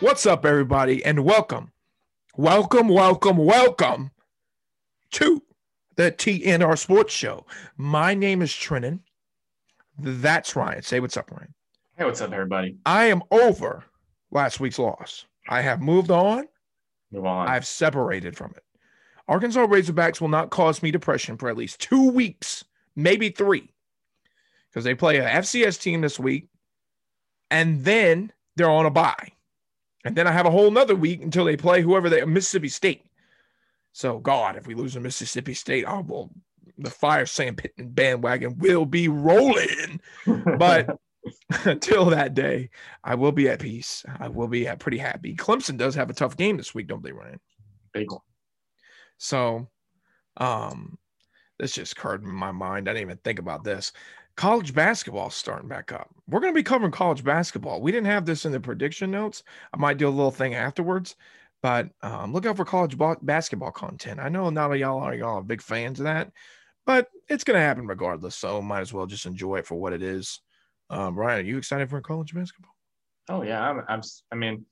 What's up, everybody, and welcome, welcome, welcome, welcome to the TNR Sports Show. My name is Trennan. That's Ryan. Say what's up, Ryan. Hey, what's up, everybody? I am over last week's loss. I have moved on. Move on. I've separated from it. Arkansas Razorbacks will not cause me depression for at least two weeks, maybe three, because they play a FCS team this week, and then they're on a bye, and then I have a whole nother week until they play whoever they Mississippi State. So God, if we lose to Mississippi State, I will the fire sand pit and bandwagon will be rolling. But until that day, I will be at peace. I will be at pretty happy. Clemson does have a tough game this week, don't they, Ryan? Big one. So, um, this just occurred in my mind. I didn't even think about this. College basketball starting back up. We're going to be covering college basketball. We didn't have this in the prediction notes. I might do a little thing afterwards, but um, look out for college ba- basketball content. I know not all y'all are y'all are big fans of that, but it's going to happen regardless. So might as well just enjoy it for what it is. Um, Ryan, are you excited for college basketball? Oh yeah, I'm. I'm I mean,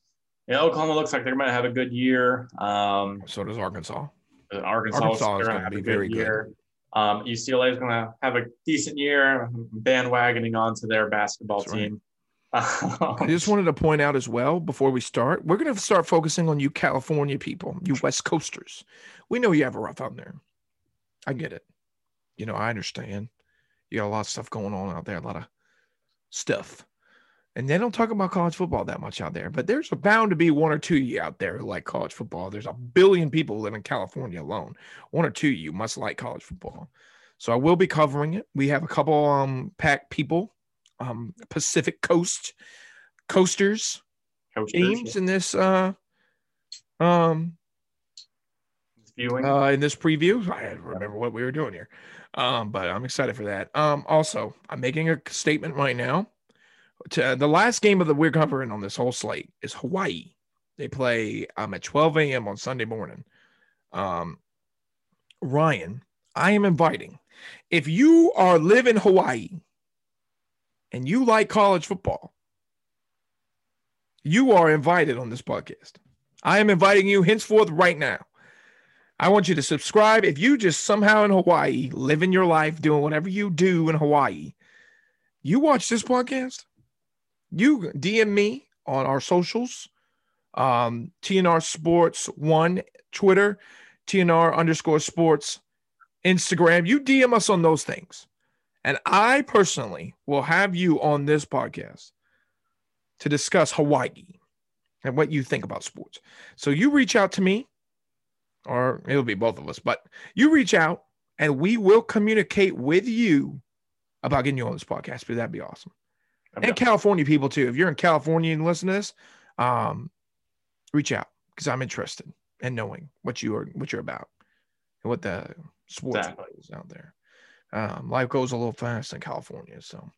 yeah, Oklahoma looks like they're going to have a good year. Um, So does Arkansas. Arkansas, Arkansas is going gonna have be a very good good. year. Um, UCLA is going to have a decent year, bandwagoning onto their basketball That's right. team. I just wanted to point out as well before we start, we're going to start focusing on you California people, you West Coasters. We know you have a rough out there. I get it. You know, I understand. You got a lot of stuff going on out there, a lot of stuff. And they don't talk about college football that much out there, but there's bound to be one or two of you out there who like college football. There's a billion people live in California alone. One or two of you must like college football. So I will be covering it. We have a couple um pack people, um Pacific Coast coasters Coach teams in this uh um viewing. uh in this preview. I remember what we were doing here. Um, but I'm excited for that. Um, also, I'm making a statement right now. To the last game of the we're covering on this whole slate is Hawaii. They play um at 12 a.m. on Sunday morning. Um, Ryan, I am inviting. If you are live in Hawaii and you like college football, you are invited on this podcast. I am inviting you henceforth right now. I want you to subscribe. If you just somehow in Hawaii, living your life, doing whatever you do in Hawaii, you watch this podcast, you DM me on our socials, um, TNR Sports One, Twitter, TNR underscore Sports, Instagram. You DM us on those things. And I personally will have you on this podcast to discuss Hawaii and what you think about sports. So you reach out to me, or it'll be both of us, but you reach out and we will communicate with you about getting you on this podcast. But that'd be awesome. I'm And. California people too. If you're in California and listen to this, um, reach out because I'm interested in knowing what you are, what you're about, and what the sports Exactly. is out there. Um, life goes a little fast in California, so.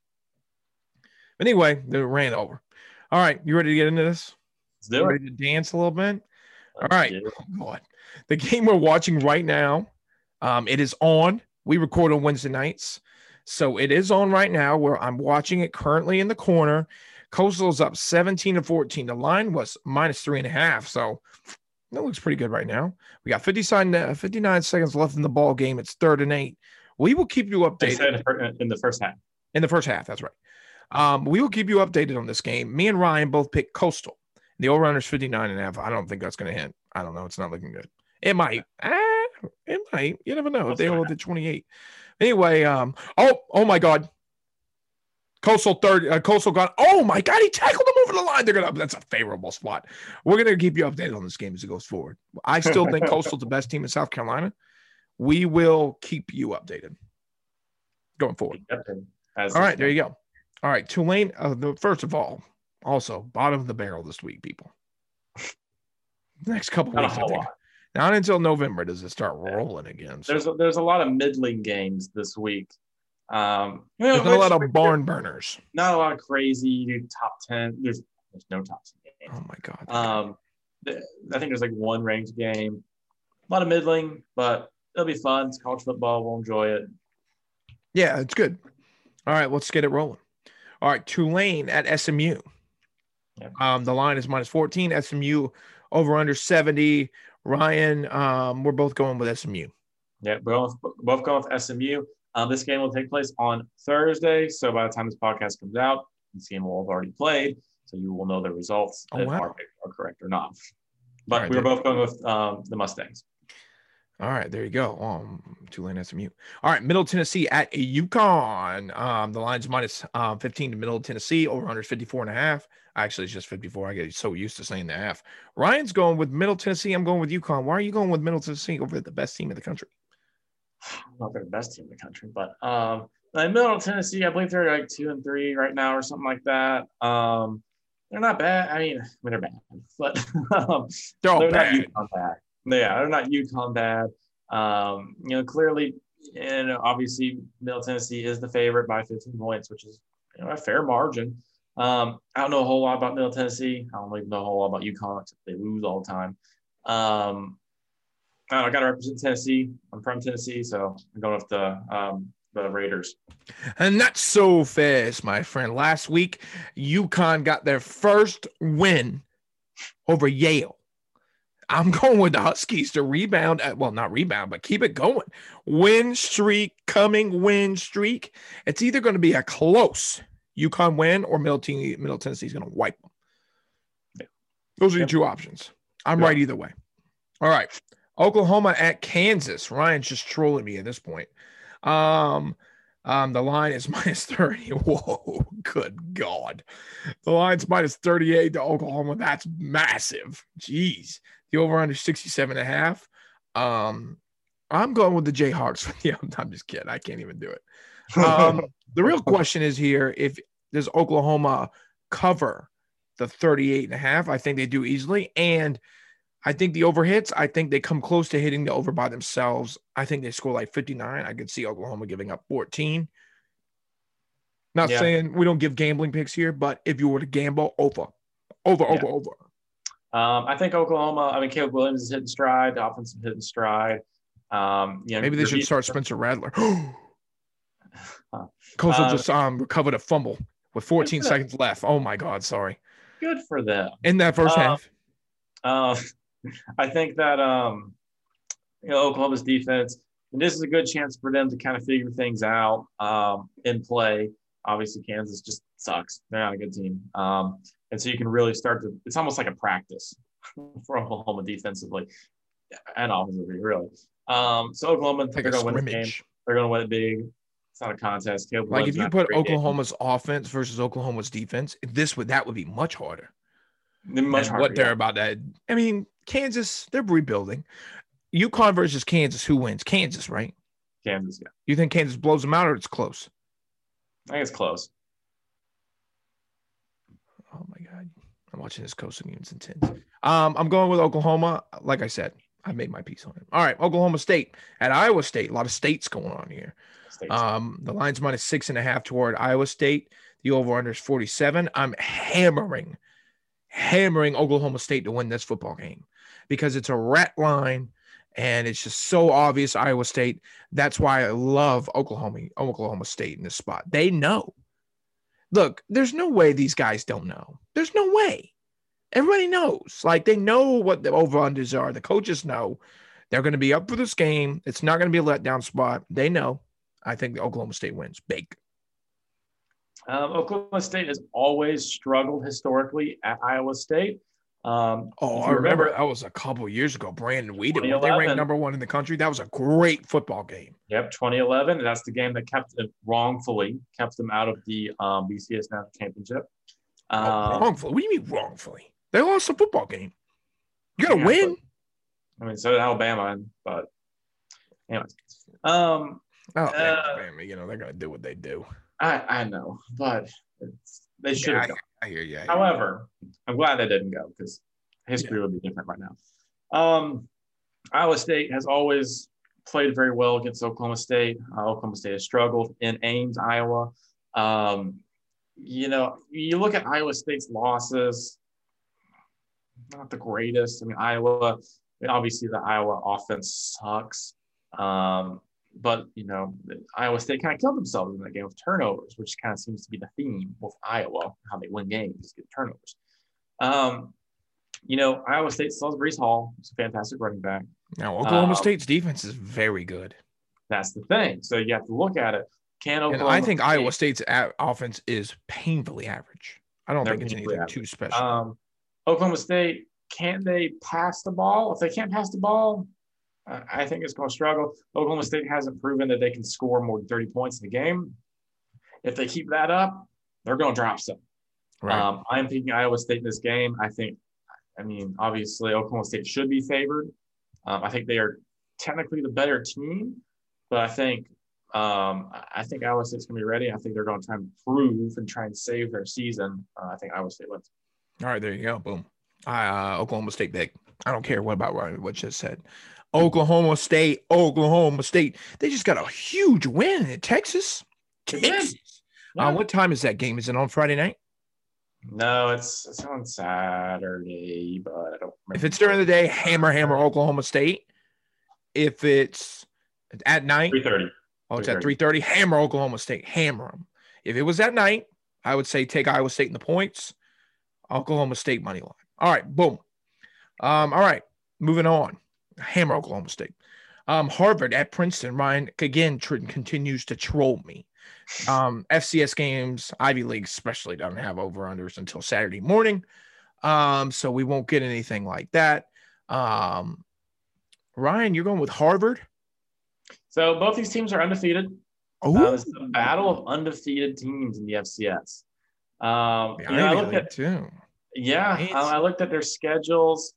Anyway, they ran over. All right, you ready to get into this? Let's do it. Ready to dance a little bit? All right. Oh, God. The game we're watching right now, um, it is on. We record on Wednesday nights. So it is on right now where I'm watching it currently in the corner. Coastal's up 17 to 14. The line was minus three and a half. So that looks pretty good right now. We got 59, uh, 59 seconds left in the ball game. It's third and eight. We will keep you updated said in the first half. in the first half. That's right. Um, we will keep you updated on this game. Me and Ryan both picked Coastal. The over under is 59 and a half. I don't think that's going to hit. I don't know. It's not looking good. It might. Ah, it might. You never know. We'll they hold at 28. Anyway, um, oh, oh my God. Coastal third, uh, Coastal gone. Oh my God, he tackled him over the line. They're gonna. That's a favorable spot. We're gonna keep you updated on this game as it goes forward. I still think Coastal's the best team in South Carolina. We will keep you updated going forward. All right, there you go. All right, Tulane. Uh, the, first of all, also bottom of the barrel this week, people. Next couple Not weeks, I think. lot. Not until November does it start rolling again. So There's a, there's a lot of middling games this week. Um, you know, there's not a lot of barn burners. not a lot of crazy top ten. There's there's no top ten games. Oh my god. Um, I think there's like one ranked game. A lot of middling, but it'll be fun. It's college football. We'll enjoy it. Yeah, it's good. All right, let's get it rolling. All right, Tulane at SMU. Um, the line is minus 14. SMU over under 70. Ryan, um, we're both going with SMU. Yeah, both both going with SMU. Um, this game will take place on Thursday. So by the time this podcast comes out, this game will have already played. So you will know the results Oh, if wow. our picks are correct or not. But right, we were both going with um, the Mustangs. All right, there you go. Um, Tulane SMU. All right, Middle Tennessee at UConn. Um, the line's minus um, 15 to Middle Tennessee. Over under 54 and a half. Actually, it's just 54. I get so used to saying the half. Ryan's going with Middle Tennessee. I'm going with UConn. Why are you going with Middle Tennessee over the best team in the country? Not the best team in the country, but um, in Middle Tennessee, I believe they're like two and three right now or something like that. Um, they're not bad. I mean, I mean they're bad, but um, They're they're bad. not UConn bad. Yeah, they're not UConn bad. Um, you know, clearly, and obviously, Middle Tennessee is the favorite by 15 points, which is you know a fair margin. Um, I don't know a whole lot about Middle Tennessee. I don't even know a whole lot about UConn except they lose all the time. Um, I got to represent Tennessee. I'm from Tennessee, so I'm going with the um, the Raiders. And that's so fast, my friend. Last week, UConn got their first win over Yale. I'm going with the Huskies to rebound. uh, Well, not rebound, but keep it going. Win streak coming, win streak. It's either going to be a close UConn win or Middle, Ten- Middle Tennessee is going to wipe them. Yeah. Those are your two options. I'm Yeah. right either way. All right. Oklahoma at Kansas. Ryan's just trolling me at this point. Um, um, the line is minus 30. Whoa, good God. The line's minus 38 to Oklahoma. That's massive. Jeez. The over under 67 and a half. Um, I'm going with the Jayhawks. yeah, I'm just kidding. I can't even do it. Um, the real question is here if does Oklahoma cover the 38 and a half? I think they do easily. And I think the over hits, I think they come close to hitting the over by themselves. I think they score like 59. I could see Oklahoma giving up 14. Not Yeah. saying we don't give gambling picks here, but if you were to gamble, over, over, Yeah. over, over. um, I think Oklahoma. I mean, Caleb Williams is hitting stride. The offense is hitting stride. Um, you know, Maybe they should start Spencer Rattler. Coastal Uh, just um recovered a fumble with 14 Good. seconds left. Oh my God, sorry. Good for them. In that first Uh, half. Um, I think that um, you know Oklahoma's defense, and this is a good chance for them to kind of figure things out um, in play. Obviously, Kansas just sucks; they're not a good team, um, and so you can really start to. It's almost like a practice for Oklahoma defensively and offensively, really. Um, so Oklahoma, Like they're going to win this game. They're going to win it big. It's not a contest. Caleb Like Williams if you put great game. Oklahoma's offense versus Oklahoma's defense, this would that would be much harder. Much harder, what they're about to. I mean, Kansas, they're rebuilding. UConn versus Kansas, who wins? Kansas, right? Kansas. Yeah, You think Kansas blows them out or it's close? I think it's close. Oh my God. I'm watching this coastal. It's intense. Um, I'm going with Oklahoma. Like I said, I made my piece on it. All right, Oklahoma State at Iowa State. A lot of states going on here. Um, the line's minus six and a half toward Iowa State. The over under is 47. I'm hammering, hammering Oklahoma State to win this football game because it's a rat line and it's just so obvious Iowa State. That's why I love Oklahoma, Oklahoma State in this spot. They know. Look, there's no way these guys don't know. There's no way. Everybody knows. Like they know what the over unders are. The coaches know they're going to be up for this game. It's not going to be a letdown spot. They know. I think the Oklahoma State wins big. Um, Oklahoma State has always struggled historically at Iowa State. Um, Oh, I you remember that was a couple years ago. Brandon Weeden, when they ranked number one in the country. That was a great football game. Yep, 2011. and That's the game that kept it wrongfully kept them out of the um, BCS National Championship. Oh, Um, wrongfully? What do you mean wrongfully? They lost a football game. You got to Yeah, win. I mean, so did Alabama, but anyways, um, Oh, uh, Alabama, you know they're going to do what they do. I I know, but it's, they should have Yeah, gone. I hear you. I hear you. However, I'm glad they didn't go because history would be different right now. Um, Iowa State has always played very well against Oklahoma State. Uh, Oklahoma State has struggled in Ames, Iowa. Um, you know, you look at Iowa State's losses, not the greatest. I mean, Iowa, I mean, obviously the Iowa offense sucks. Um, but you know, Iowa State kind of killed themselves in that game with turnovers, which kind of seems to be the theme with Iowa, how they win games, is get turnovers. Um, you know, Iowa State still has Breece Hall, who's a fantastic running back. Now Oklahoma Uh, State's defense is very good, That's the thing. So you have to look at it. Can and Oklahoma I think State- Iowa State's a- offense is painfully average. I don't think it's anything too special. Um, Oklahoma State, can they pass the ball? If they can't pass the ball, I think it's going to struggle. Oklahoma State hasn't proven that they can score more than 30 points in the game. If they keep that up, they're going to drop some. right. Um, I'm picking Iowa State in this game. I think, I mean, obviously, Oklahoma State should be favored. Um, I think they are technically the better team, but I think um, I think Iowa State's going to be ready. I think they're going to try and prove and try and save their season. Uh, I think Iowa State wins. All right, there you go. Boom. Uh, Oklahoma State big. I don't care what about what just said. Oklahoma State, Oklahoma State. They just got a huge win in Texas. They did. Texas. Uh, what time is that game? Is it on Friday night? No, it's it's on Saturday, but I don't. If it's during the day, hammer, hammer, Oklahoma State. If it's at night, three thirty. Oh, it's at three thirty. Hammer Oklahoma State, hammer them. If it was at night, I would say take Iowa State in the points. Oklahoma State money line. All right, boom. Um, all right, moving on. Hammer Oklahoma State. Um, Harvard at Princeton. Ryan again tr- continues to troll me. Um, FCS games, Ivy League especially doesn't have over unders until Saturday morning. Um, so we won't get anything like that. Um, Ryan, you're going with Harvard. So both these teams are undefeated. Oh, Uh, it's a battle of undefeated teams in the FCS. Um, you know, I looked at too. Yeah, um, I looked at their schedules.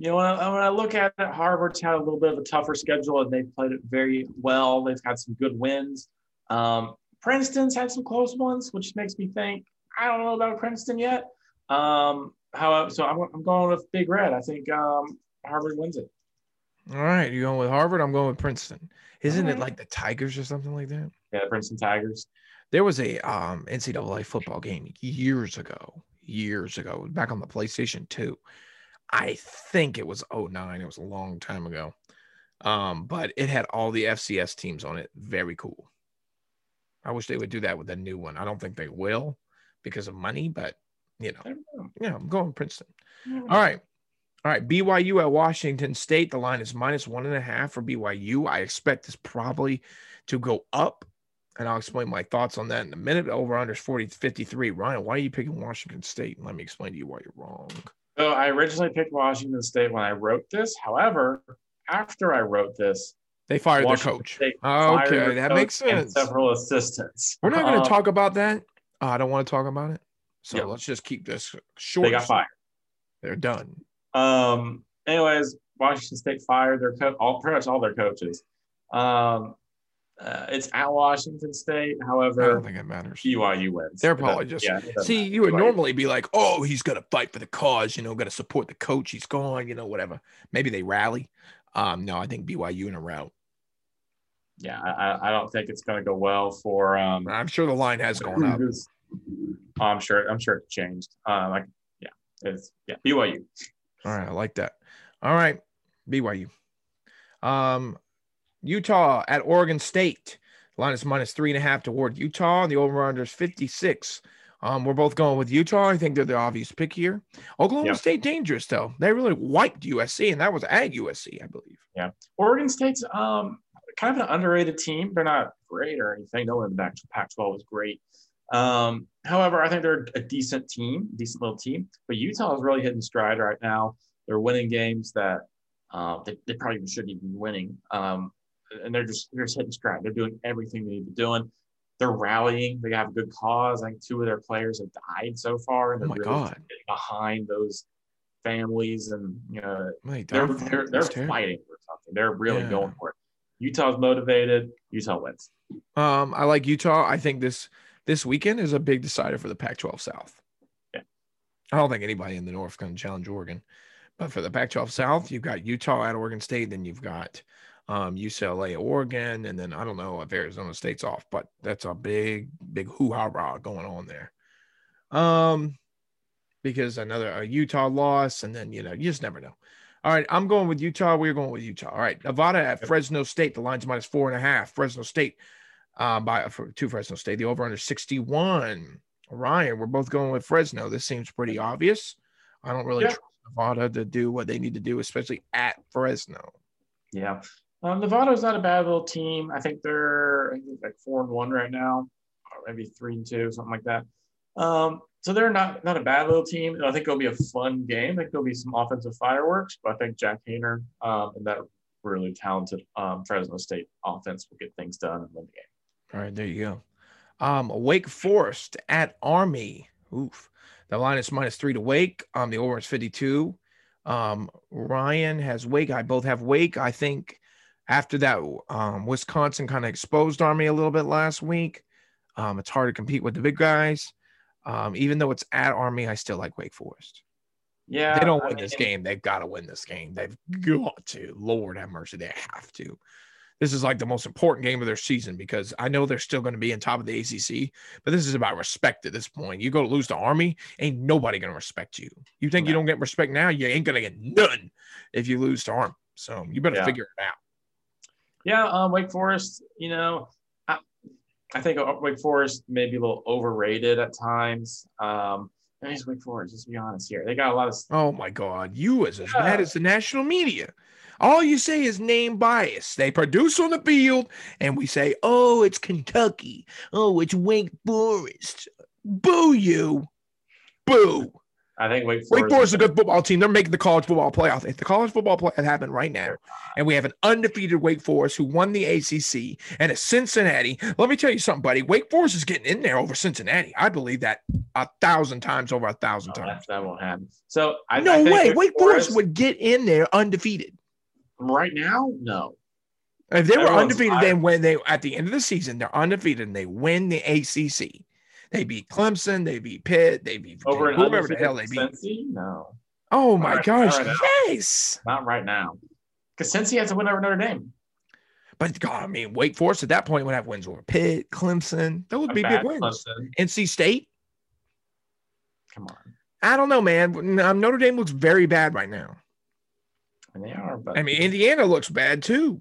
You know, when I, when I look at it, Harvard's had a little bit of a tougher schedule, and they've played it very well. They've had some good wins. Um, Princeton's had some close ones, which makes me think I don't know about Princeton yet. Um, however, so I'm, I'm going with Big Red. I think um, Harvard wins it. All right, you're going with Harvard? I'm going with Princeton. Isn't it like the Tigers or something like that? Yeah, Princeton Tigers. There was a um, NCAA football game years ago, years ago, back on the PlayStation 2. I think it was 09. It was a long time ago. Um, but it had all the FCS teams on it. Very cool. I wish they would do that with a new one. I don't think they will because of money, but you know, know. yeah, I'm going Princeton. Know. All right. All right. BYU at Washington State. The line is minus one and a half for BYU. I expect this probably to go up. And I'll explain my thoughts on that in a minute. Over under is 40 53. Ryan, why are you picking Washington State? Let me explain to you why you're wrong. So I originally picked Washington State when I wrote this. However, after I wrote this, They fired Washington their coach. State fired Okay, their that coach makes and sense. Several assistants. We're not going Um, to talk about that. Uh, I don't want to talk about it. So Yeah. let's just keep this short. They got fired. They're done. Um. Anyways, Washington State fired their coach, all pretty much all their coaches. Um. Uh, it's at Washington State. However, I don't think it matters. BYU wins. They're probably just- yeah, See, you would BYU. normally be like, oh, he's going to fight for the cause, you know, going to support the coach. He's gone, you know, whatever. Maybe they rally. Um, no, I think BYU in a route. Yeah, I, I- I don't think it's going to go well for. Um, I'm sure the line has gone up. Oh, I'm sure. I'm sure it changed. Uh, like, yeah, it's yeah, BYU. All right, I like that. All right, BYU. Um, Utah at Oregon State. Line is minus three and a half toward Utah, and the over under is 56. Um, we're both going with Utah. I think they're the obvious pick here. Oklahoma Yeah. State dangerous though. They really wiped USC, and that was at USC, I believe. Yeah, Oregon State's um kind of an underrated team. They're not great or anything. No one in the Pac- Pac-12 was great. Um, however, I think they're a decent team, decent little team. But Utah is really hitting stride right now. They're winning games that uh, they, they probably shouldn't even be winning. Um, and they're just they're just hitting stride. They're doing everything they need to be doing. They're rallying. They have a good cause. I think two of their players have died so far, and Oh they're my really God. behind those families and you know they're they're, they're terrible. fighting for something. They're really Yeah. going for it. Utah's motivated. Utah wins. Um, I like Utah. I think this this weekend is a big decider for the Pac-12 South. Yeah. I don't think anybody in the North can challenge Oregon, but for the Pac-12 South, you've got Utah at Oregon State, then you've got um, UCLA, Oregon, and then I don't know if Arizona State's off, but that's a big, big hoo ha going on there. Um, because another Utah loss, and then you know you just never know. All right, I'm going with Utah. We're going with Utah. All right, Nevada at Fresno State. The line's minus four and a half. Fresno State uh, by for two Fresno State. The over under 61. Ryan, we're both going with Fresno. This seems pretty obvious. I don't really Yeah. trust Nevada to do what they need to do, especially at Fresno. Yeah. Um, Nevada's not a bad little team. I think they're I think like four and one right now, or maybe three and two, something like that. Um, so they're not not a bad little team. And I think it'll be a fun game. I think there'll be some offensive fireworks, but I think Jack Haener um, and that really talented um, Fresno State offense will get things done and win the game. All right, there you go. Um, Wake Forest at Army. Oof. The line is minus three to Wake. Um, the over is 52. Um, Ryan has Wake. I both have Wake. I think after that, um, Wisconsin kind of exposed Army a little bit last week. Um, it's hard to compete with the big guys. Um, even though it's at Army, I still like Wake Forest. Yeah, They don't I win this game. They've got to win this game. They've got to. Lord have mercy. They have to. This is like the most important game of their season because I know they're still going to be on top of the ACC, but this is about respect at this point. You go to lose to Army, ain't nobody going to respect you. You think you don't get respect now? You ain't going to get none if you lose to Army. So you better Yeah. figure it out. Yeah, um, Wake Forest, you know, I, I think uh, Wake Forest may be a little overrated at times. Um, Wake Forest, let's be honest here. They got a lot of Oh my God. You is as Yeah. bad as the national media. All you say is name bias. They produce on the field and we say, oh, it's Kentucky. Oh, it's Wake Forest. Boo you. Boo. I think Wake Forest. Wake Forest is a good football team. They're making the college football playoff. If the college football playoff happened right now, and we have an undefeated Wake Forest who won the ACC and a Cincinnati, let me tell you something, buddy. Wake Forest is getting in there over Cincinnati. I believe that a thousand times over a thousand No, times. that, won't happen. So I No I think way. Wake Forest would get in there undefeated. right now. No, If they were undefeated, then when they at the end of the season, they're undefeated and they win the ACC. They beat Clemson, they beat Pitt, they beat over whoever the hell they beat. Cincy. No, Oh my Alright, gosh, alright, yes. not right now. Because Cincy has to win over Notre Dame. But God, I mean, Wake Forest at that point would have wins over Pitt, Clemson. That would A be big wins. Clemson. NC State. Come on, I don't know, man. Um, Notre Dame looks very bad right now. and they are. But I mean, Indiana looks bad too.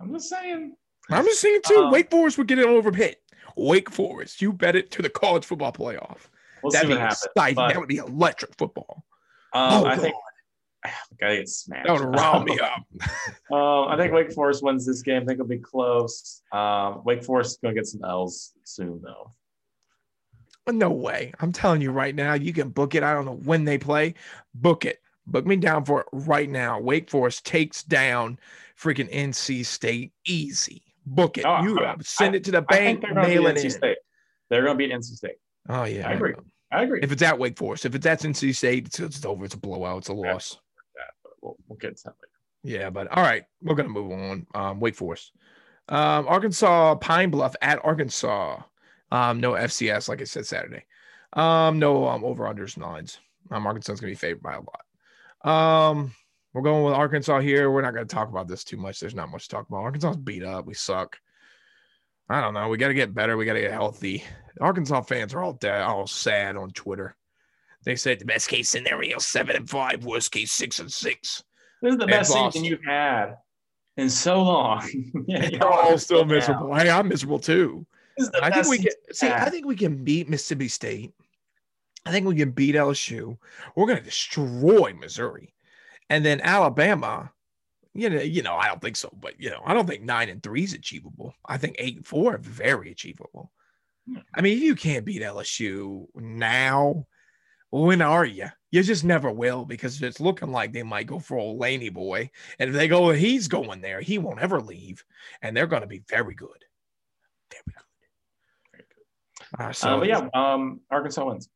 I'm just saying. I'm just saying too. Um, Wake Forest would get it over Pitt. Wake Forest, you bet it to the college football playoff. We'll That'd see be what happens. exciting. But, that would be electric football. um, oh, I God. think. Gotta get smashed. that would round me up. Um, I think Wake Forest wins this game. I think it'll be close. Um, Wake Forest is gonna get some L's soon, though. No way. I'm telling you right now, you can book it. I don't know when they play. Book it. Book me down for it right now. Wake Forest takes down freaking NC State easy. Book it. Oh, you I- send it to the I bank, mail it NC in. State. They're gonna beat NC State. Oh yeah, I agree. I agree. If it's at Wake Forest, if it's at NC State, it's, it's over. It's a blowout. It's a loss. but we'll, we'll get to that later. Yeah, but all right, we're gonna move on. Um, Wake Forest, um, Arkansas Pine Bluff at Arkansas. Um, no FCS, like I said Saturday. Um, no um over unders and lines. Um, Arkansas is gonna be favored by a lot. Um, we're going with Arkansas here. We're not gonna talk about this too much. There's not much to talk about. Arkansas's beat up. We suck. I don't know. We got to get better. We got to get healthy. Arkansas fans are all dead, all sad on Twitter. They said the best case scenario seven and five, worst case six and six. This is the And best Boston. season you've had in so long. yeah, They're all still miserable. Hey, I'm miserable too. This is the I think we can see. I think we can beat Mississippi State. I think we can beat LSU. We're going to destroy Missouri, and then Alabama. You know, you know, I don't think so, but you know, I don't think nine and three is achievable. I think eight and four are very achievable. Hmm. I mean, if you can't beat LSU now, when are you? You just never will because it's looking like they might go for old Laney boy, and if they go, he's going there, he won't ever leave, and they're going to be very good, very good. Very good. Uh, so Uh, but yeah, um, Arkansas wins.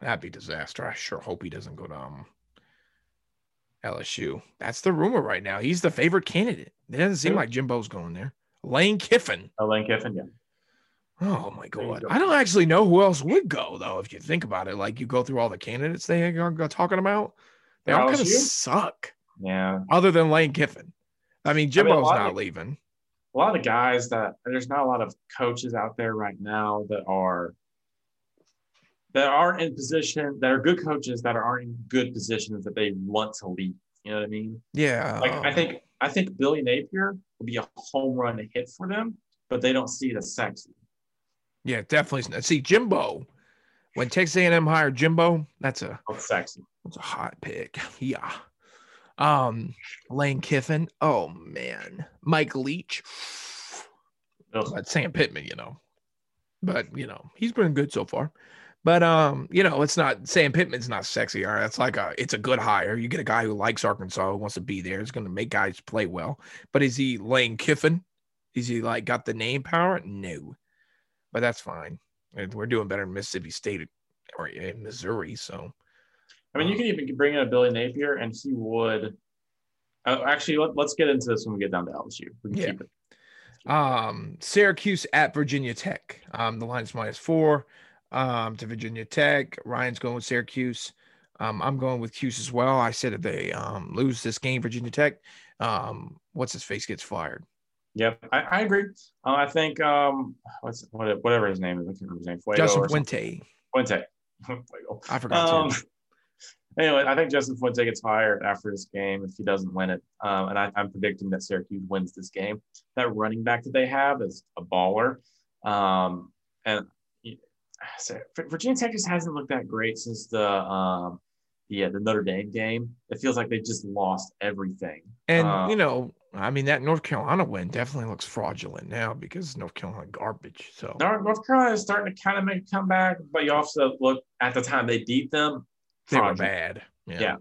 That'd be disaster. I sure hope he doesn't go to um, LSU. That's the rumor right now. He's the favorite candidate. It doesn't seem like Jimbo's going there. Lane Kiffin. Oh, Lane Kiffin, yeah. Oh my god. go. I don't actually know who else would go though. If you think about it, like you go through all the candidates they are talking about, they all kind of suck. Yeah. Other than Lane Kiffin. I mean, I mean, Jimbo's not of- leaving. A lot of guys that there's not a lot of coaches out there right now that are that aren't in position that are good coaches that aren't in good positions that they want to leave. You know what I mean? Yeah. Like I think I think Billy Napier will be a home run hit for them, but they don't see it as sexy. Yeah, definitely. See, Jimbo, when Texas A&M hired Jimbo, that's a Oh, sexy. that's a hot pick. Yeah. Um, Lane Kiffin. Oh man, Mike Leach. Ugh. But Sam Pittman, you know. But you know, he's been good so far. But um, you know, it's not Sam Pittman's not sexy. All right. It's like a it's a good hire. You get a guy who likes Arkansas, who wants to be there, is gonna make guys play well. But is he Lane Kiffin? Is he like got the name power? No. But that's fine. We're doing better in Mississippi State or in Missouri. So I mean, you can even bring in a Billy Napier, and he would. Uh, actually, let, let's get into this when we get down to LSU. We can Yeah. keep it. Um, Syracuse at Virginia Tech. Um, the line's minus four um, to Virginia Tech. Ryan's going with Syracuse. Um, I'm going with Cuse as well. I said if they um, lose this game, Virginia Tech, um, what's his face gets fired. Yep, I, I agree. Uh, I think um, what's what, whatever his name is. I can't remember his name. Fuego Justin Fuente. Fuente. I forgot Um, anyway, I think Justin Fuente gets fired after this game if he doesn't win it. Um, and I, I'm predicting that Syracuse wins this game. That running back that they have is a baller. Um, and so Virginia Tech just hasn't looked that great since the um, yeah the Notre Dame game. It feels like they just lost everything. And uh, you know, I mean that North Carolina win definitely looks fraudulent now because North Carolina garbage. So North Carolina is starting to kind of make a comeback, but you also look at the time they beat them. they were bad. Yeah. Yeah.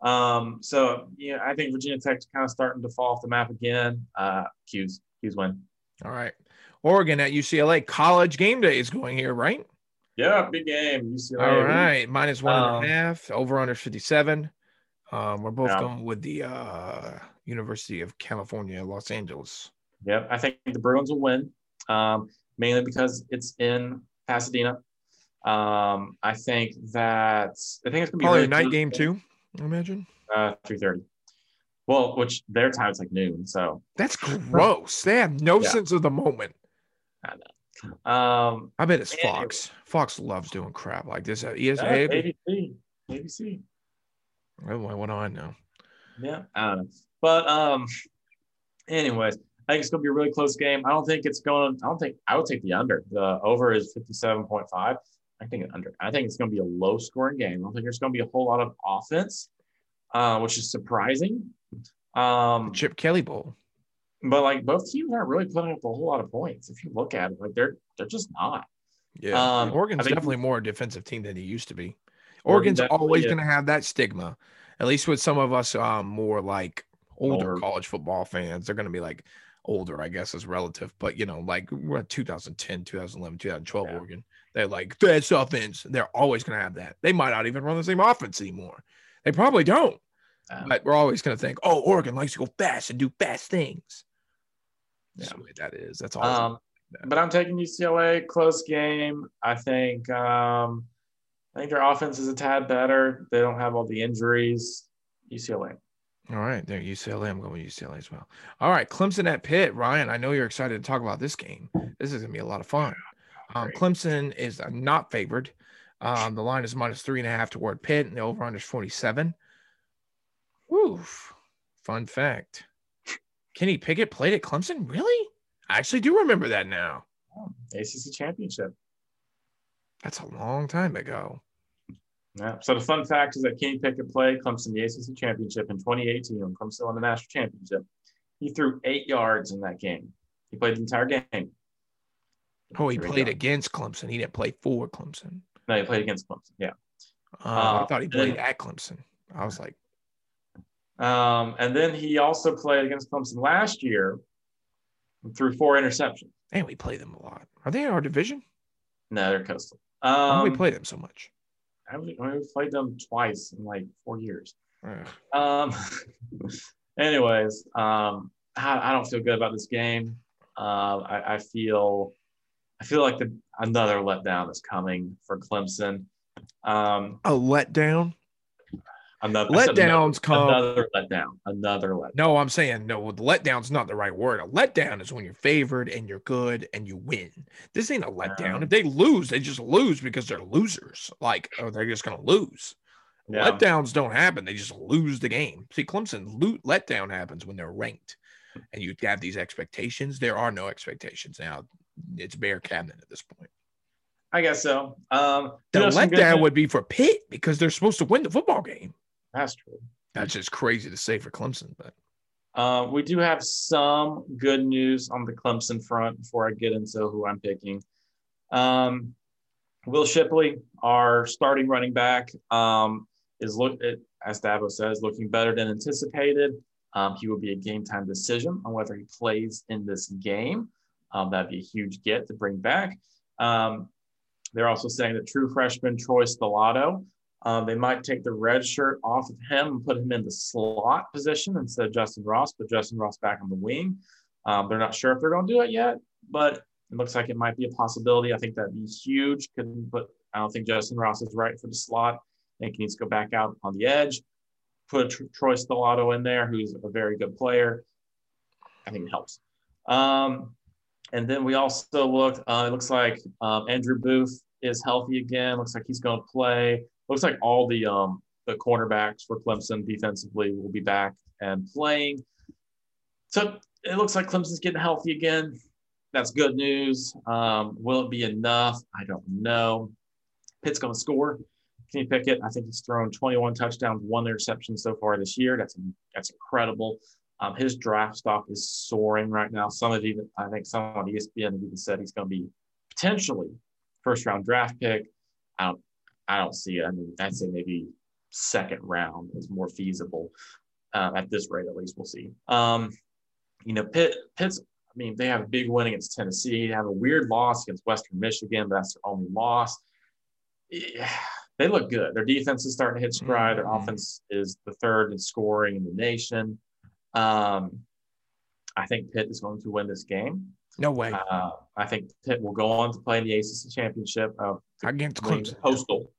Um, so yeah, I think Virginia Tech's kind of starting to fall off the map again. Uh, Cuse Cuse win. All right. Oregon at UCLA. College game day is going here, right? Yeah, big game. UCLA. All right, minus one and Um, a half. Over under fifty seven. Um, we're both Yeah. going with the uh, University of California, Los Angeles. Yep, I think the Bruins will win, um, mainly because it's in Pasadena. Um, I think that I think it's gonna be Probably a night game too. I imagine. Uh, three thirty. Well, which their time's like noon, so That's gross. They have no Yeah. sense of the moment. Um, I bet it's. Fox. Fox loves doing crap like this. ESA. ABC, ABC. What do I know? Yeah, I don't know. But um, anyways, I think it's gonna be a really close game. I don't think it's going. I don't think I would take the under. The over is fifty seven point five. I think an under. I think it's gonna be a low scoring game. I don't think there's gonna be a whole lot of offense, uh, which is surprising. Um, Chip Kelly Bowl. But like both teams aren't really putting up a whole lot of points. If you look at it, like they're they're just not. Yeah. Um, Oregon's definitely more a defensive team than he used to be. Oregon's definitely always going to have that stigma, at least with some of us um, more like older Older. college football fans. They're going to be like older, I guess, is relative. But, you know, like we're at 2010, 2011, 2012 Yeah. Oregon. They're like, that's offense. They're always going to have that. They might not even run the same offense anymore. They probably don't. Um, But we're always going to think, oh, Oregon likes to go fast and do fast things. That's Yeah. the way that is. That's all. Um, but I'm taking UCLA close game. I think um, I think their offense is a tad better. They don't have all the injuries. UCLA. All right, there UCLA. I'm going with UCLA as well. All right, Clemson at Pitt. Ryan, I know you're excited to talk about this game. This is gonna be a lot of fun. Um, Clemson is uh, not favored. Um, the line is minus three and a half toward Pitt, and the over under is 47. Woof. Fun fact. Kenny Pickett played at Clemson? Really? I actually do remember that now. ACC championship. That's a long time ago. Yeah. So the fun fact is that Kenny Pickett played Clemson the ACC championship in 2018 when Clemson won the national championship. He threw eight yards in that game. He played the entire game. Oh, he played against Clemson. He didn't play for Clemson. No, he played against Clemson. Yeah. Uh, I thought he played at Clemson. I was like, Um, and then he also played against Clemson last year threw four interceptions. And we play them a lot. Are they in our division? No, they're coastal. Why Um, do we play them so much? I mean, we've played them twice in like four years. Ugh. Um, anyways, um, I, I don't feel good about this game. Uh, I, I feel, I feel like the, another letdown is coming for Clemson. Um, A letdown? Another Letdowns come. Another letdown. Another letdown. No, I'm saying no. The letdown's not the right word. A letdown is when you're favored and you're good and you win. This ain't a letdown. If they lose, they just lose because they're losers. Like, oh, they're just gonna lose. Yeah. Letdowns don't happen; they just lose the game. See, Clemson loot letdown happens when they're ranked, and you have these expectations. There are no expectations now. It's bare cabinet at this point. I guess so. Um, The do have some good letdown would be for Pitt because they're supposed to win the football game. That's true. That's just crazy to say for Clemson, but Uh, we do have some good news on the Clemson front before I get into who I'm picking. Um, Will Shipley, our starting running back, um, is look as Dabo says, looking better than anticipated. Um, he will be a game time decision on whether he plays in this game. Um, that'd be a huge get to bring back. Um, they're also saying that true freshman Troy Stellato um, they might take the red shirt off of him and put him in the slot position instead of Justin Ross, put Justin Ross back on the wing. Um, they're not sure if they're going to do it yet, but it looks like it might be a possibility. I think that'd be huge. Couldn't put. I don't think Justin Ross is right for the slot. I think he needs to go back out on the edge. Put Troy Stellato in there, who's a very good player. I think it helps. Um, and then we also looked. Uh, it looks like um, Andrew Booth is healthy again. Looks like he's going to play looks like all the um the cornerbacks for Clemson defensively will be back and playing. So it looks like Clemson's getting healthy again. That's good news. Um, will it be enough? I don't know. Pitt's going to score. Kenny Pickett, I think he's thrown 21 touchdowns, one interception so far this year. That's that's incredible. Um, his draft stock is soaring right now. Some of even, I think, some on ESPN even said he's going to be potentially first round draft pick. I don't, I don't see it. I mean, I'd say maybe second round is more feasible uh, at this rate. At least we'll see. Um, you know, Pitt, Pitt's. I mean, they have a big win against Tennessee. They have a weird loss against Western Michigan, but that's their only loss. Yeah, they look good. Their defense is starting to hit stride. Their Mhm. offense is the third in scoring in the nation. Um, I think Pitt is going to win this game. no way Uh, I think Pitt will go on to play in the ACC championship. Uh, against Clemson. Coastal.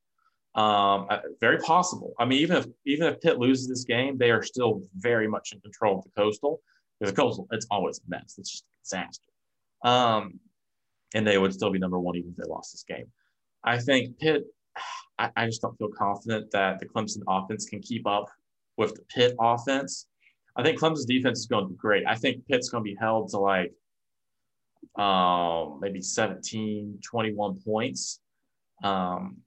Um, uh, very possible. I mean, even if even if Pitt loses this game, they are still very much in control of the Coastal. Because the Coastal, it's always a mess. It's just a disaster. Um, and they would still be number one even if they lost this game. I think Pitt. I, I just don't feel confident that the Clemson offense can keep up with the Pitt offense. I think Clemson's defense is going to be great. I think Pitt's going to be held to like um, maybe 17, 21 points. Um,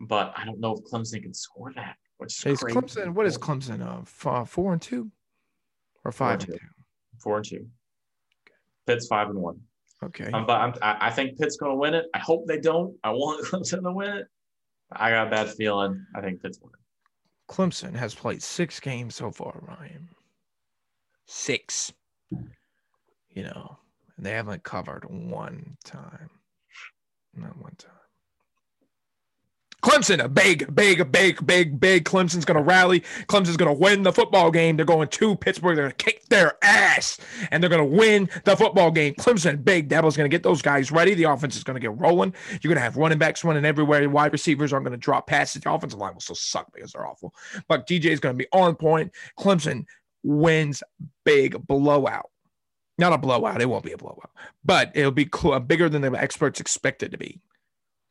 but I don't know if Clemson can score that. Which is Is. Clemson? What is Clemson? Uh, f- uh, four and two, or five Four and and two? Four and two. Pitt's five and one. Okay. Um, but I'm, I, I think Pitt's going to win it. I hope they don't. I want Clemson to win it. I got a bad feeling. I think Pitt's winning. Clemson has played six games so far, Ryan. Six. You know, and they haven't covered one time. Not one time. Clemson, a big, big, big, big, big. Clemson's going to rally. Clemson's going to win the football game. They're going to Pittsburgh. They're going to kick their ass, and they're going to win the football game. Clemson, big. Dabo's going to get those guys ready. The offense is going to get rolling. You're going to have running backs running everywhere. Wide receivers aren't going to drop passes. The offensive line will still suck because they're awful. But DJ is going to be on point. Clemson wins big blowout. Not a blowout. It won't be a blowout, but it'll be cl- bigger than the experts expect it to be.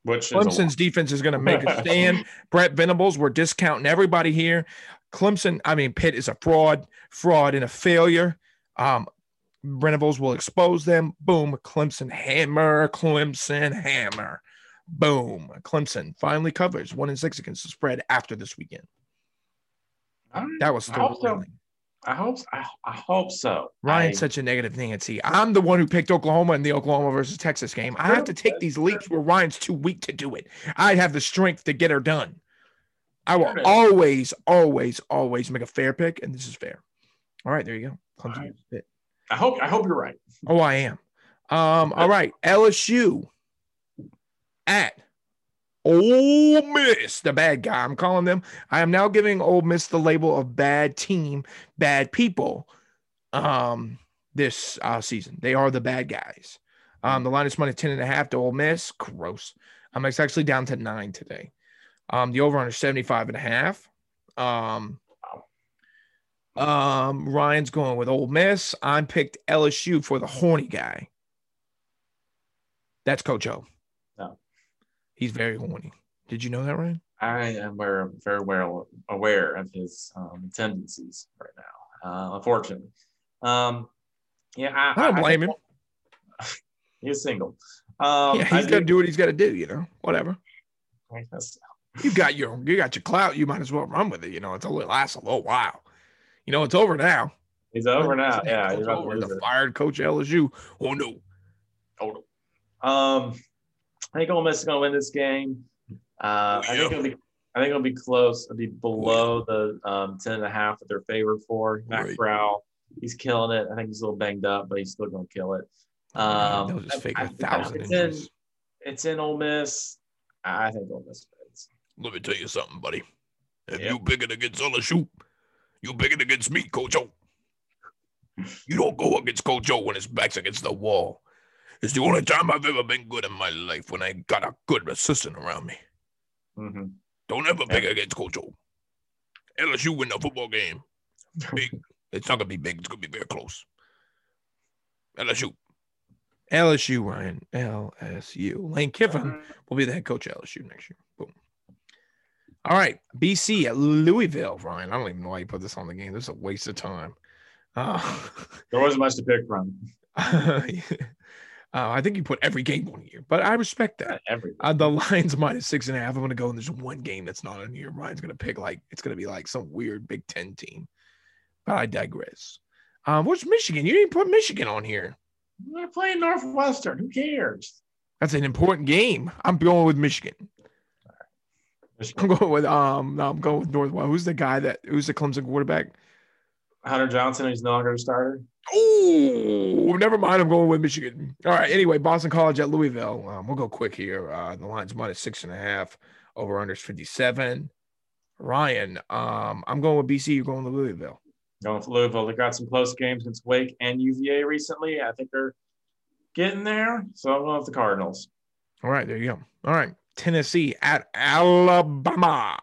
Which is Clemson's defense is going to make a stand. Brent Venables, we're discounting everybody here. Clemson, I mean, Pitt is a fraud, fraud, and a failure. Um, Venables will expose them. Boom. Clemson hammer. Clemson hammer. Boom. Clemson finally covers one and six against the spread after this weekend. That was thrilling. I hope. I, I hope so. Ryan's I- such a negative Nancy. I'm the one who picked Oklahoma in the Oklahoma versus Texas game. I have to take these leaps where Ryan's too weak to do it. I have the strength to get her done. I will always, always, always make a fair pick, and this is fair. All right, there you go. Right. I hope. I hope you're right. Oh, I am. Um, all right, LSU at Ole Miss, the bad guy. I'm calling them. I am now giving Ole Miss the label of bad team, bad people. Um, this uh, season, they are the bad guys. Um, the line is money 10 and a half to Ole Miss. Gross. Um, it's actually down to nine today. Um, the over under 75 and a half. Um, um, Ryan's going with Ole Miss. I'm picked LSU for the horny guy. That's Coach O. No. He's very horny. Did you know that, Ryan? I am aware, very well aware of his um, tendencies right now. Uh, unfortunately, um, yeah, I, I don't blame him. He's single. Um, yeah, he's got to do what he's got to do. You know, whatever. You got your you got your clout. You might as well run with it. You know, it's only lasts a little while. You know, it's over now. He's over now. Yeah, he's It's about to over. The fired coach LSU. Oh no. Total. Um, I think Ole Miss is going to win this game. Uh, I think it'll be. I think it'll be close. It'll be below the um, 10 and a half that they're favored for. Matt Right. Corral, he's killing it. I think he's a little banged up, but he's still going to kill it. Um, They'll just fake I- a I- thousand it's in, it's in Ole Miss. I think Ole Miss wins. Let me tell you something, buddy. If Yeah. you picking against LSU, you picking against me, Coach O. You don't go against Coach O when his back's against the wall. It's the only time I've ever been good in my life when I got a good assistant around me. hmm Don't ever pick against Coach O. LSU win the football game. Big. It's not gonna be big. It's gonna be very close. LSU. LSU, Ryan. LSU. Lane Kiffin will be the head coach at LSU next year. Boom. All right. BC at Louisville, Ryan. I don't even know why you put this on the game. This is a waste of time. Uh, There wasn't much to pick from. uh, I think you put every game on here, but I respect that. Every Uh, the line's minus six and a half. I'm going to go, and there's one game that's not in here. Ryan's going to pick like it's going to be like some weird Big Ten team. But I digress. Um, what's Michigan? You didn't put Michigan on here. They're playing Northwestern. Who cares? That's an important game. I'm going with Michigan. I'm going with um. No, I'm going with Northwest. Who's the guy that? Who's the Clemson quarterback? Hunter Johnson, he's no longer a starter. Oh, never mind. I'm going with Michigan. All right. Anyway, Boston College at Louisville. Um, we'll go quick here. Uh, the line's minus six and a half. Over under is 57. Ryan, um, I'm going with BC. You're going to Louisville. Going for Louisville. They got some close games against Wake and UVA recently. I think they're getting there. So I'm going with the Cardinals. All right, there you go. All right, Tennessee at Alabama.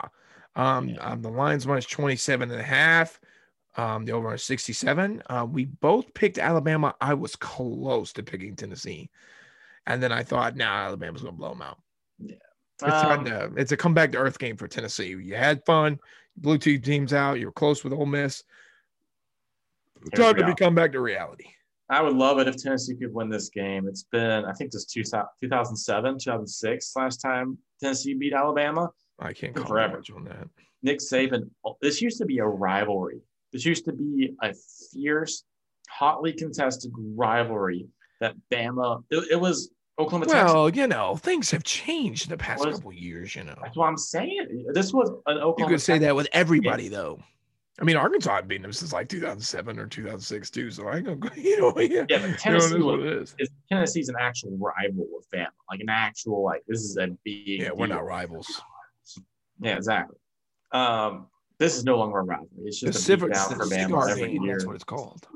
Um, um, the line's minus 27 and a half. Um, the over is 67. Uh, we both picked Alabama. I was close to picking Tennessee. And then I thought, nah, Alabama's going to blow them out. It's, time Um, to, it's a comeback to earth game for Tennessee. You had fun, blew two teams out. You were close with Ole Miss. Time to be come back to reality. I would love it if Tennessee could win this game. It's been, I think, this two, 2007, 2006 last time Tennessee beat Alabama. I can't comment Forever. on that. Nick Saban, this used to be a rivalry. This used to be a fierce, hotly contested rivalry that Bama, it, it was Oklahoma, Texas. Well, you know, things have changed in the past Was- couple years, you know. That's what I'm saying. This was an Oklahoma. You could say Texas- that with everybody, though. I mean, Arkansas had beaten them since like 2007 or 2006 too. So I ain't gonna, go- you know, yeah. Yeah, but You know, Tennessee is what was, it is. is Tennessee's an actual rival with Bama, like an actual like this is a big. Yeah, we're deal. not rivals. Yeah, exactly. Um, this is no longer a rivalry. It's The, just a cigar, the cigar every game. year. That's what it's called.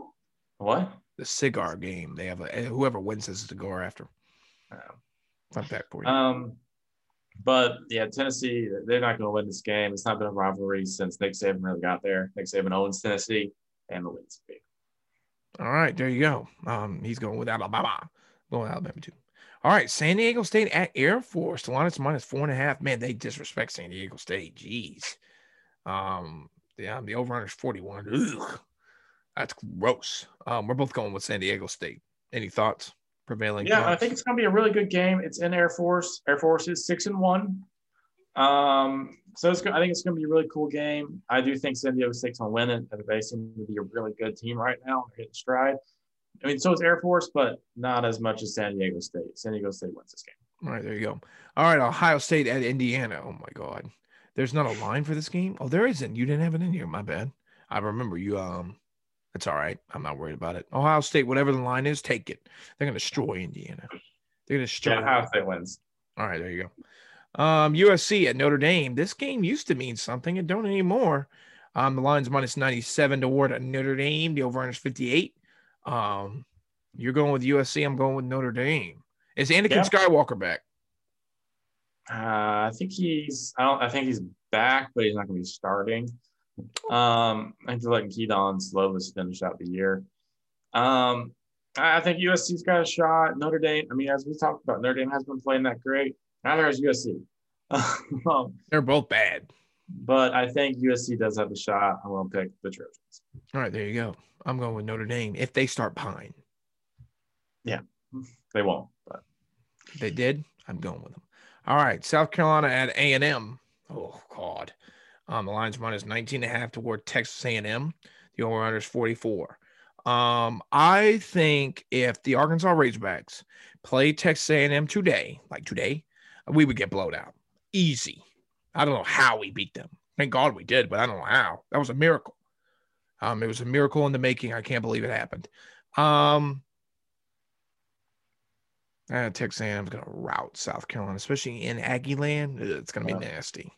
What? The cigar game. They have a eh, whoever wins this is to go after. Fun fact for you. Um, but yeah, Tennessee, they're not going to win this game. It's not been a rivalry since Nick Saban really got there. Nick Saban owns Tennessee and the wins. All right, there you go. Um, he's going with Alabama. Going with Alabama too. All right, San Diego State at Air Force. The is minus four and a half. Man, they disrespect San Diego State. Jeez. Um, yeah, the over under is 41. Ugh, that's gross. Um, we're both going with San Diego State. Any thoughts? Prevailing. Yeah, I think it's going to be a really good game. It's in Air Force. Air Force is six and one. Um, so it's, I think it's going to be a really cool game. I do think San Diego State's going to win it. and They seem to be a really good team right now. They're hitting stride. I mean, so is Air Force, but not as much as San Diego State. San Diego State wins this game. All right, there you go. All right, Ohio State at Indiana. Oh my God, there's not a line for this game. Oh, there isn't. You didn't have it in here. My bad. I remember you. Um, it's all right. I'm not worried about it. Ohio State, whatever the line is, take it. They're gonna destroy Indiana. They're gonna destroy. Yeah, Ohio State wins. All right, there you go. Um, USC at Notre Dame. This game used to mean something. It don't anymore. Um, the line's minus 97 toward Notre Dame. The over is 58. Um, you're going with USC. I'm going with Notre Dame. Is Anakin Yeah. Skywalker back? Uh, I think he's. I don't. I think he's back, but he's not going to be starting. Um, I think they're letting Kedon Slovis finish out the year. Um, I I think USC's got a shot. Notre Dame. I mean, as we talked about, Notre Dame has been playing that great. Neither has USC. um, They're both bad. but I think USC does have a shot. I'm going to pick the Trojans. All right, there you go. I'm going with Notre Dame if they start Pyne. Yeah, they won't, but If they did, I'm going with them. All right, South Carolina at A and M. Oh God, um, the line's minus 19 and a half toward Texas A and M. The over under is 44. Um, I think if the Arkansas Razorbacks play Texas A and M today, like today, we would get blowed out easy. I don't know how we beat them. Thank God we did, but I don't know how. That was a miracle. Um, it was a miracle in the making. I can't believe it happened. Um, uh, Texas A&M is going to rout South Carolina, especially in Aggie land. It's going to be Yeah. nasty.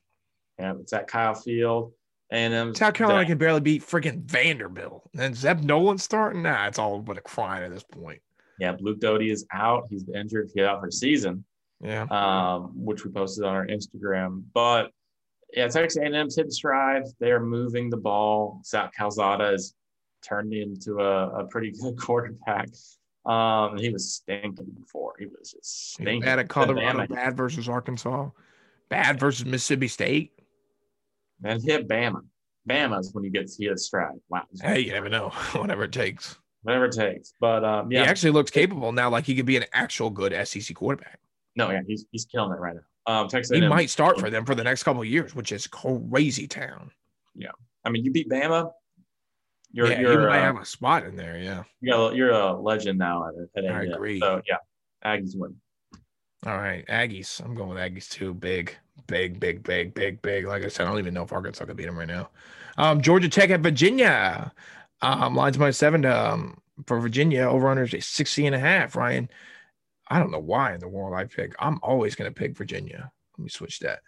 yeah, it's at Kyle Field. And um, South Carolina can barely beat freaking Vanderbilt. And Zeb Noland starting? Nah, it's all but a crying at this point. yeah, Luke Doty is out. He's injured. He's out for season. Yeah. um, which we posted on our Instagram. But yeah, Texas A&M's hit the stride. They are moving the ball. Zach Calzada has turned into a, a pretty good quarterback. Um, he was stinking before. He was just stinking. Bad at Colorado, bad versus Arkansas, bad versus Mississippi State. and hit Bama. Bama's when you get to hit stride. Wow. Hey, you never know. Whatever it takes. Whatever it takes. But um, yeah. He actually looks capable now, like he could be an actual good SEC quarterback. no, yeah, he's he's killing it right now. Um, Texas He might start for them for the next couple of years, which is crazy town. Yeah. I mean, you beat Bama. You're yeah, you you're might uh, have a spot in there. Yeah. you're, a, you're a legend now at, at I agree. So yeah, Aggies win. All right, Aggies. I'm going with Aggies too. Big, big, big, big, big, big. Like I said, I don't even know if Arkansas could beat them right now. Um, Georgia Tech at Virginia. Um, lines minus seven to, um, for Virginia. Over under is 60 and a half. Ryan, I don't know why in the world I pick. I'm always going to pick Virginia. Let me switch that.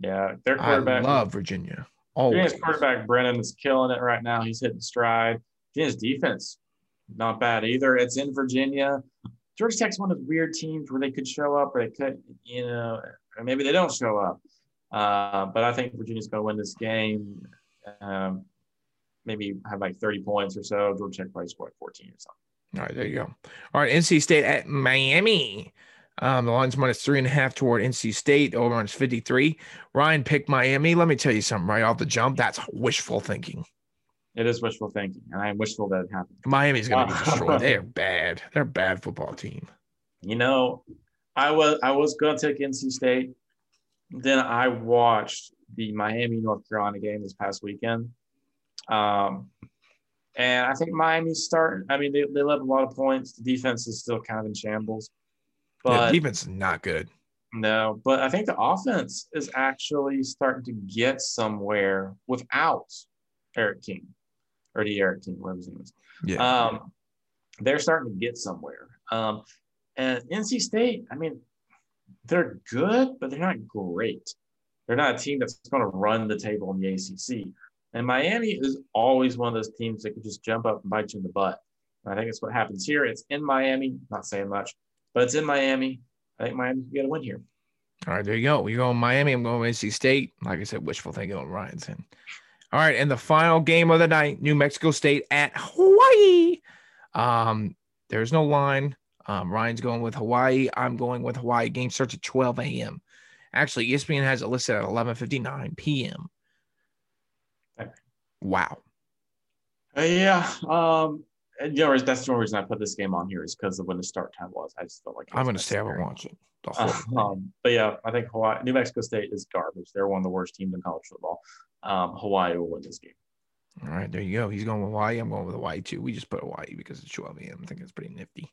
Yeah, their I quarterback. love Virginia. Always. Virginia's quarterback Brennan is killing it right now. He's hitting stride. Virginia's defense, not bad either. It's in Virginia. Georgia Tech's one of those weird teams where they could show up or they could, you know, or maybe they don't show up. Uh, but I think Virginia's going to win this game. Um, maybe have like 30 points or so. Georgia Tech probably scored 14 or something. All right, there you go. All right, NC State at Miami. Um, the line's minus three and a half toward NC State. Over on 53. Ryan picked Miami. Let me tell you something right off the jump. That's wishful thinking. It is wishful thinking, and I am wishful that it happened. Miami's going to be destroyed. They're bad. They're a bad football team. You know, I was I was going to take NC State. Then I watched the Miami North Carolina game this past weekend, um, and I think Miami's starting. I mean, they they left a lot of points. The defense is still kind of in shambles, Yeah, but defense not good. no. But I think the offense is actually starting to get somewhere without Eric King or the Eric King, whatever his name is. Yeah. Um, they're starting to get somewhere. Um, and NC State, I mean, they're good, but they're not great. They're not a team that's going to run the table in the ACC. And Miami is always one of those teams that could just jump up and bite you in the butt. And I think it's what happens here. It's in Miami, not saying much, but it's in Miami. I think Miami can get a win here. All right, there you go. You're going Miami. I'm going to NC State. Like I said, wishful thinking on Ryan's end. All right, and the final game of the night, New Mexico State at Hawaii. Um, there's no line. Um, Ryan's going with Hawaii. I'm going with Hawaii. Game starts at 12 a.m. Actually, ESPN has it listed at 11:59 p.m. Wow. Uh, yeah. Um, you know, that's the only reason I put this game on here is because of when the start time was. I just felt like I'm going to stay up and watch it. The whole thing. Um, but yeah, I think Hawaii, New Mexico State is garbage. They're one of the worst teams in college football. Um, Hawaii will win this game. All right, there you go. He's going with Hawaii. I'm going with Hawaii too. We just put Hawaii because it's 12 a.m. I think it's pretty nifty.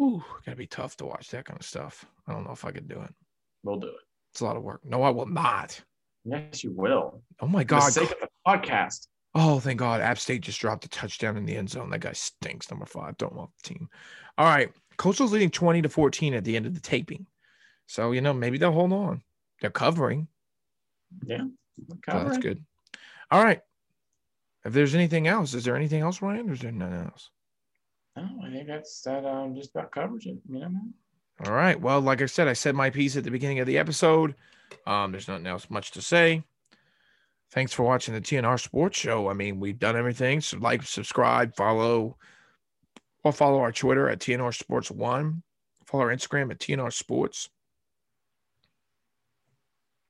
Ooh, gotta be tough to watch that kind of stuff. I don't know if I could do it. We'll do it. It's a lot of work. No, I will not. Yes, you will. Oh my For the sake of the podcast. Oh, thank God. App State just dropped a touchdown in the end zone. That guy stinks. Number five. Don't want the team. All right. Coastal's leading 20 to 14 at the end of the taping. So, you know, maybe they'll hold on. They're covering. Yeah. So that's good. All right. If there's anything else, is there anything else, Ryan? Or is there nothing else? No, I think that's that. Um, just about covers it. You know, man. All right. Well, like I said, I said my piece at the beginning of the episode. Um, there's nothing else much to say. Thanks for watching the TNR Sports Show. I mean, we've done everything. So like, subscribe, follow, or follow our Twitter at TNR Sports One. Follow our Instagram at TNR Sports.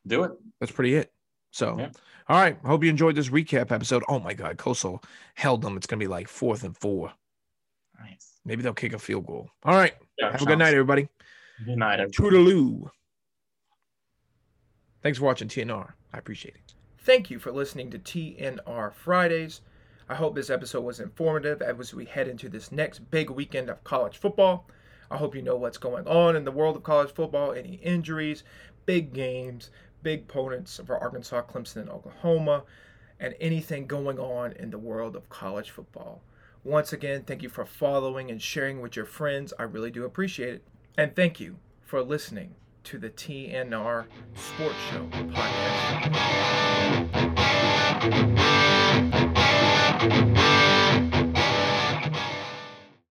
do it. That's pretty it. So, Yeah. all right. Hope you enjoyed this recap episode. Oh my God, Coastal held them. It's gonna be like fourth and four. Nice. Maybe they'll kick a field goal. All right. Yeah, Have a good night, everybody. Good night. everybody. Toodaloo. Thanks for watching TNR. I appreciate it. Thank you for listening to TNR Fridays. I hope this episode was informative as we head into this next big weekend of college football. I hope you know what's going on in the world of college football, any injuries, big games, big opponents for Arkansas, Clemson, and Oklahoma, and anything going on in the world of college football. Once again, thank you for following and sharing with your friends. I really do appreciate it. And thank you for listening to the TNR Sports Show podcast.